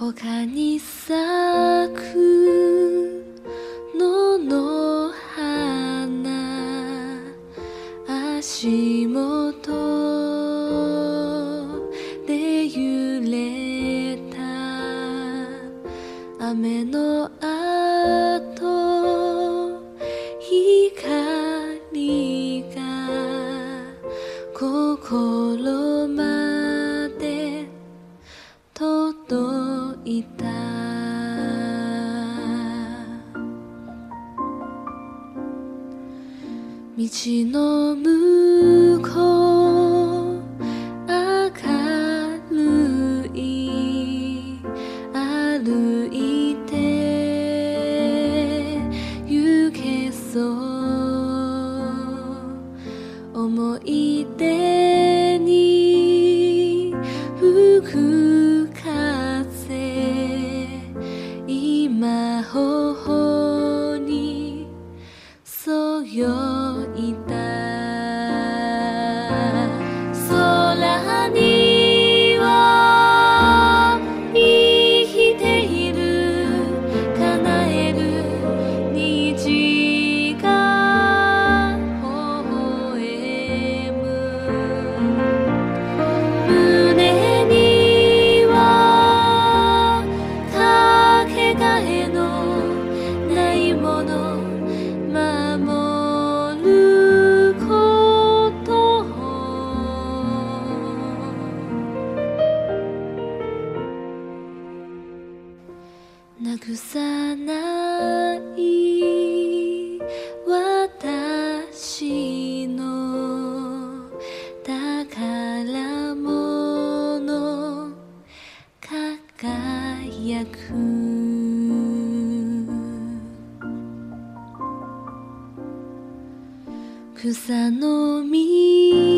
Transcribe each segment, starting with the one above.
他に咲く野の花足元で揺れた雨の雨道の向こうない私の宝物輝く草の実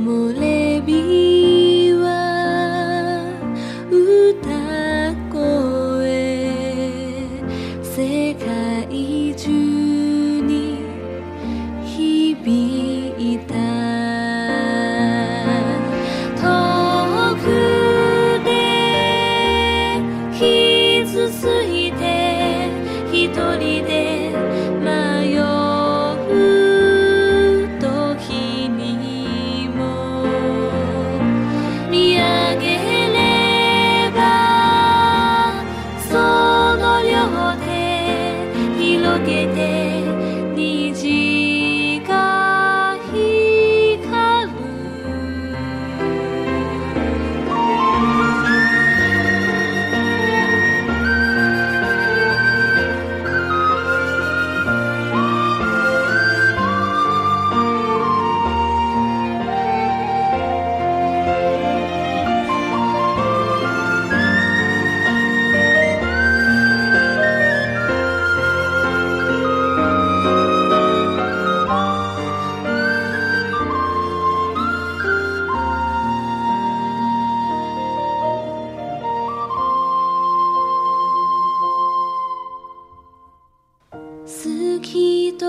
木林。き通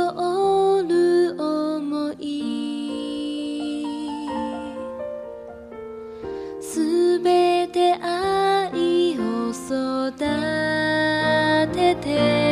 る想い。すべて愛を育てて。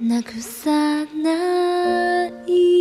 なくさない